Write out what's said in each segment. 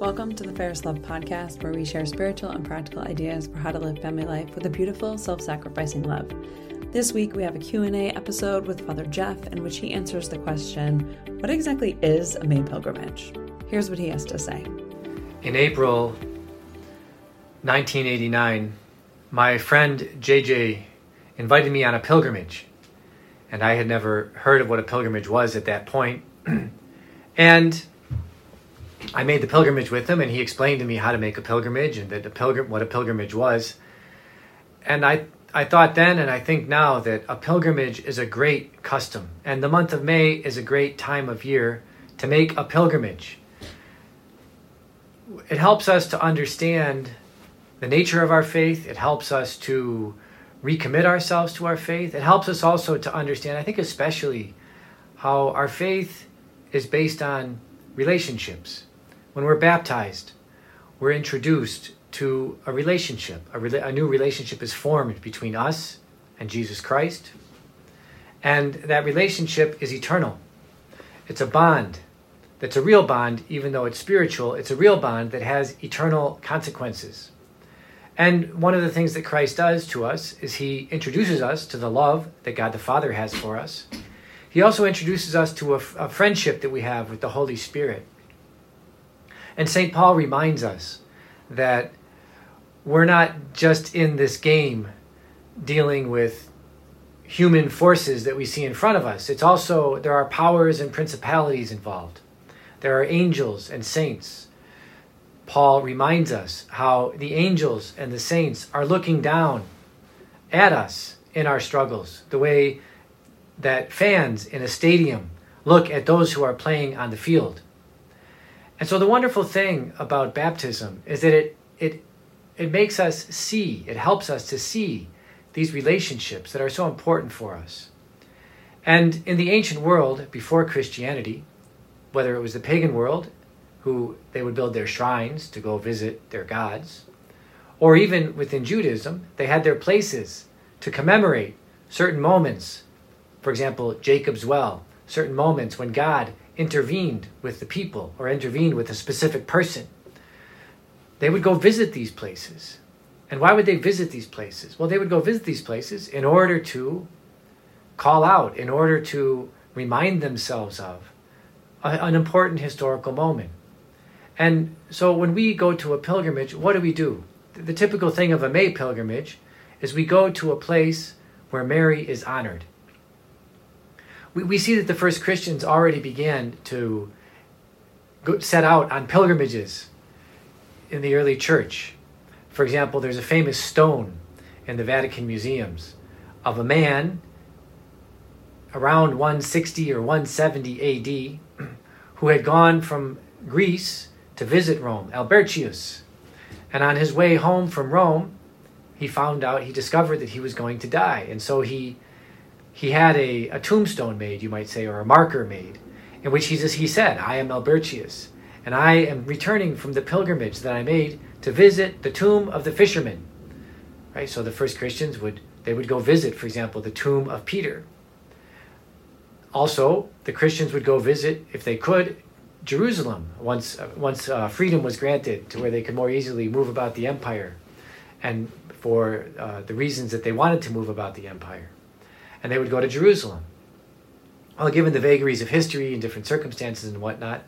Welcome to the Fairest Love Podcast, where we share spiritual and practical ideas for how to live family life with a beautiful, self-sacrificing love. This week we have a Q&A episode with Father Jeff in which he answers the question, what exactly is a May pilgrimage? Here's what he has to say. In April 1989, my friend JJ invited me on a pilgrimage. And I had never heard of what a pilgrimage was at that point. and I made the pilgrimage with him, and he explained to me how to make a pilgrimage and that a pilgrim what a pilgrimage was. And I I thought then, and I think now that a pilgrimage is a great custom, and the month of May is a great time of year to make a pilgrimage. It helps us to understand the nature of our faith. It helps us to recommit ourselves to our faith. It helps us also to understand, I think, especially how our faith is based on relationships. When we're baptized, we're introduced to a relationship. A, re- a new relationship is formed between us and Jesus Christ. And that relationship is eternal. It's a bond that's a real bond, even though it's spiritual. It's a real bond that has eternal consequences. And one of the things that Christ does to us is he introduces us to the love that God the Father has for us. He also introduces us to a, a friendship that we have with the Holy Spirit. And St. Paul reminds us that we're not just in this game dealing with human forces that we see in front of us. It's also, there are powers and principalities involved. There are angels and saints. Paul reminds us how the angels and the saints are looking down at us in our struggles, the way that fans in a stadium look at those who are playing on the field. And so the wonderful thing about baptism is that it it it makes us see, it helps us to see these relationships that are so important for us. And in the ancient world before Christianity, whether it was the pagan world, who they would build their shrines to go visit their gods, or even within Judaism, they had their places to commemorate certain moments. For example, Jacob's well, certain moments when God intervened with the people or intervened with a specific person. They would go visit these places. And why would they visit these places? Well, they would go visit these places in order to call out, in order to remind themselves of a, an important historical moment. And so when we go to a pilgrimage, what do we do? The, the typical thing of a May pilgrimage is we go to a place where Mary is honored we, we see that the first Christians already began to go, set out on pilgrimages in the early church. For example, there's a famous stone in the Vatican museums of a man around 160 or 170 AD who had gone from Greece to visit Rome, Abercius. And on his way home from Rome, he found out, he discovered that he was going to die. And so he he had a, a tombstone made, you might say, or a marker made, in which he, just, he said, I am Abercius, and I am returning from the pilgrimage that I made to visit the tomb of the fishermen. Right? So the first Christians would they would go visit, for example, the tomb of Peter. Also, the Christians would go visit, if they could, Jerusalem once once uh, freedom was granted to where they could more easily move about the empire, and for uh, the reasons that they wanted to move about the empire and they would go to Jerusalem. Well, given the vagaries of history and different circumstances and whatnot,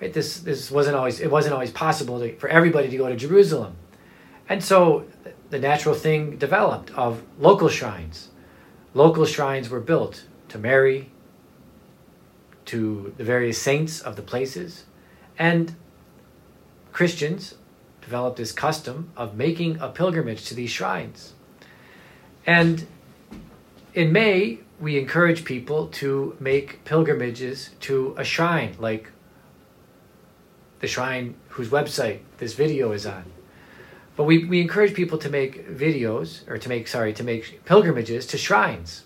right, this this wasn't always it wasn't always possible to, for everybody to go to Jerusalem, and so the natural thing developed of local shrines. Local shrines were built to Mary, to the various saints of the places, and Christians developed this custom of making a pilgrimage to these shrines. And in May, we encourage people to make pilgrimages to a shrine, like the shrine whose website this video is on. But we, we encourage people to make videos, or to make, sorry, to make pilgrimages to shrines.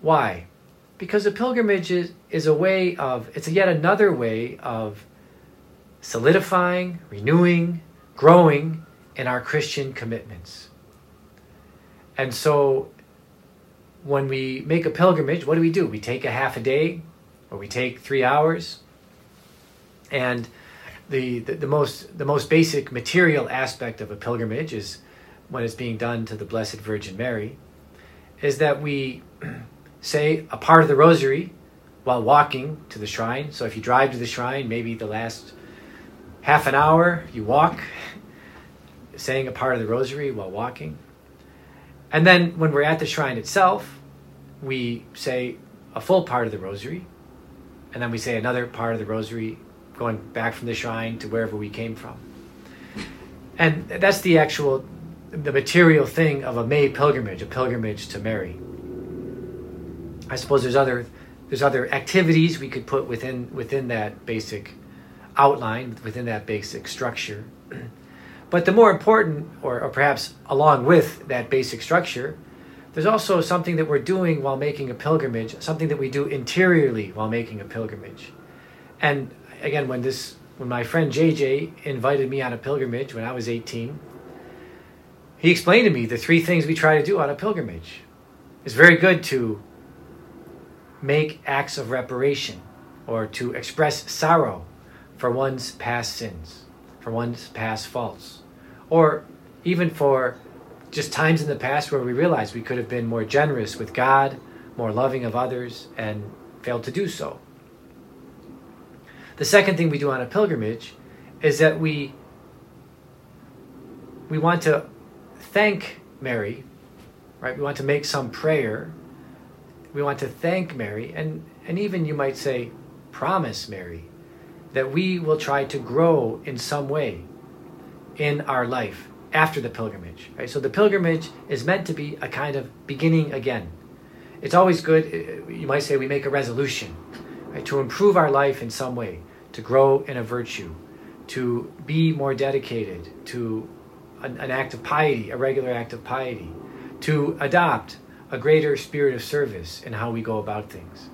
Why? Because a pilgrimage is, is a way of, it's yet another way of solidifying, renewing, growing in our Christian commitments. And so when we make a pilgrimage, what do we do? We take a half a day or we take three hours. And the, the, the most the most basic material aspect of a pilgrimage is when it's being done to the Blessed Virgin Mary, is that we say a part of the rosary while walking to the shrine. So if you drive to the shrine, maybe the last half an hour you walk, saying a part of the rosary while walking. And then when we're at the shrine itself, we say a full part of the rosary, and then we say another part of the rosary going back from the shrine to wherever we came from. And that's the actual the material thing of a May pilgrimage, a pilgrimage to Mary. I suppose there's other there's other activities we could put within within that basic outline, within that basic structure. But the more important, or, or perhaps along with that basic structure, there's also something that we're doing while making a pilgrimage, something that we do interiorly while making a pilgrimage. And again, when this when my friend JJ invited me on a pilgrimage when I was 18, he explained to me the three things we try to do on a pilgrimage. It's very good to make acts of reparation or to express sorrow for one's past sins, for one's past faults, or even for just times in the past where we realized we could have been more generous with God, more loving of others, and failed to do so. The second thing we do on a pilgrimage is that we we want to thank Mary, right? We want to make some prayer. We want to thank Mary, and, and even you might say, promise Mary, that we will try to grow in some way in our life after the pilgrimage. Right? So the pilgrimage is meant to be a kind of beginning again. It's always good, uh, you might say, we make a resolution right, to improve our life in some way, to grow in a virtue, to be more dedicated, to an, an act of piety, a regular act of piety, to adopt a greater spirit of service in how we go about things.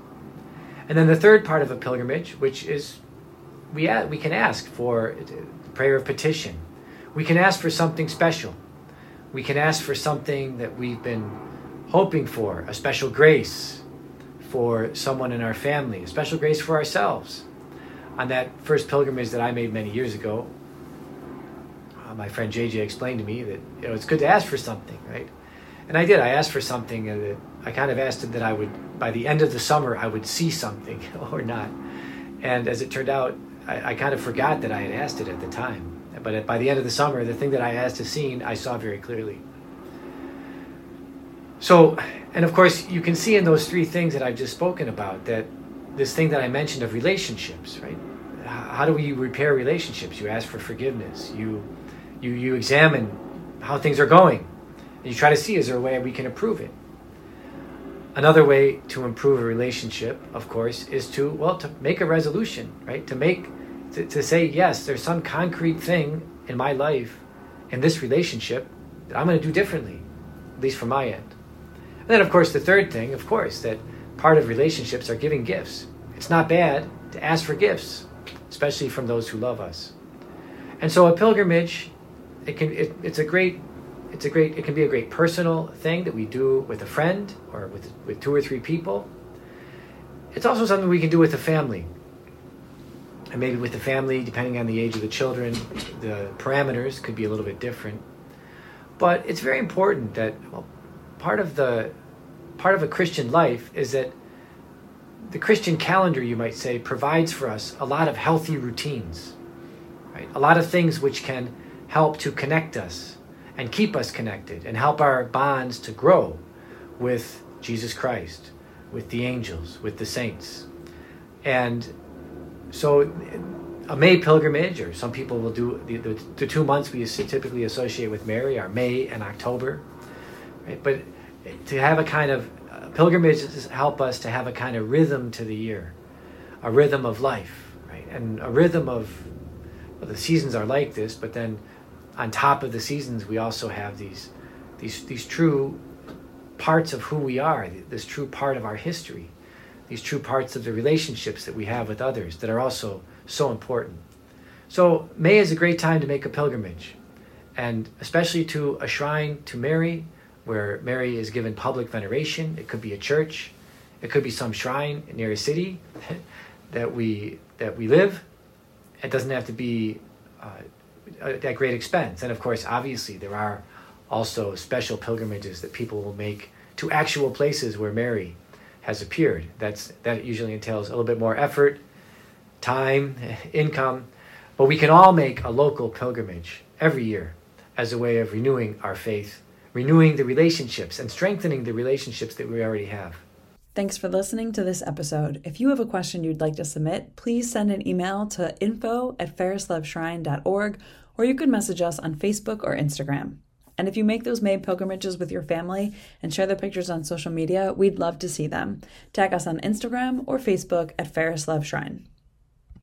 And then the third part of a pilgrimage, which is we, we can ask for prayer of petition. We can ask for something special. We can ask for something that we've been hoping for, a special grace for someone in our family, a special grace for ourselves. On that first pilgrimage that I made many years ago, uh, my friend JJ explained to me that you know it's good to ask for something, right? And I did. I asked for something, and I kind of asked that I would, by the end of the summer, I would see something or not. And as it turned out, I, I kind of forgot that I had asked it at the time. But by the end of the summer, the thing that I asked to see, I saw very clearly. So, and of course, you can see in those three things that I've just spoken about that this thing that I mentioned of relationships, right? How do we repair relationships? You ask for forgiveness. You you you examine how things are going and you try to see is there a way we can improve it another way to improve a relationship of course is to well to make a resolution right to make to, to say yes there's some concrete thing in my life in this relationship that i'm going to do differently at least from my end. And then of course the third thing of course that part of relationships are giving gifts. It's not bad to ask for gifts especially from those who love us. And so a pilgrimage it can it, it's a great it's a great it can be a great personal thing that we do with a friend or with with two or three people. It's also something we can do with a family and maybe with the family depending on the age of the children the parameters could be a little bit different but it's very important that well, part of the part of a christian life is that the christian calendar you might say provides for us a lot of healthy routines right a lot of things which can help to connect us and keep us connected and help our bonds to grow with Jesus Christ, with the angels, with the saints. And so a May pilgrimage, or some people will do the, the, the, two months we typically associate with Mary are May and October. Right? But to have a kind of uh, pilgrimages help us to have a kind of rhythm to the year, a rhythm of life, right? And a rhythm of well, the seasons are like this, but then on top of the seasons, we also have these these these true parts of who we are, this true part of our history, these true parts of the relationships that we have with others that are also so important. So May is a great time to make a pilgrimage, and especially to a shrine to Mary, where Mary is given public veneration. It could be a church, it could be some shrine near a city that we that we live, it doesn't have to be uh, at great expense. And of course, obviously, there are also special pilgrimages that people will make to actual places where Mary has appeared. That's that usually entails a little bit more effort, time, income, but we can all make a local pilgrimage every year as a way of renewing our faith, renewing the relationships and strengthening the relationships that we already have. Thanks for listening to this episode. If you have a question you'd like to submit, please send an email to info at fairestloveshrine.org or you can message us on Facebook or Instagram. And if you make those May pilgrimages with your family and share the pictures on social media, we'd love to see them. Tag us on Instagram or Facebook at Fairest Love Shrine.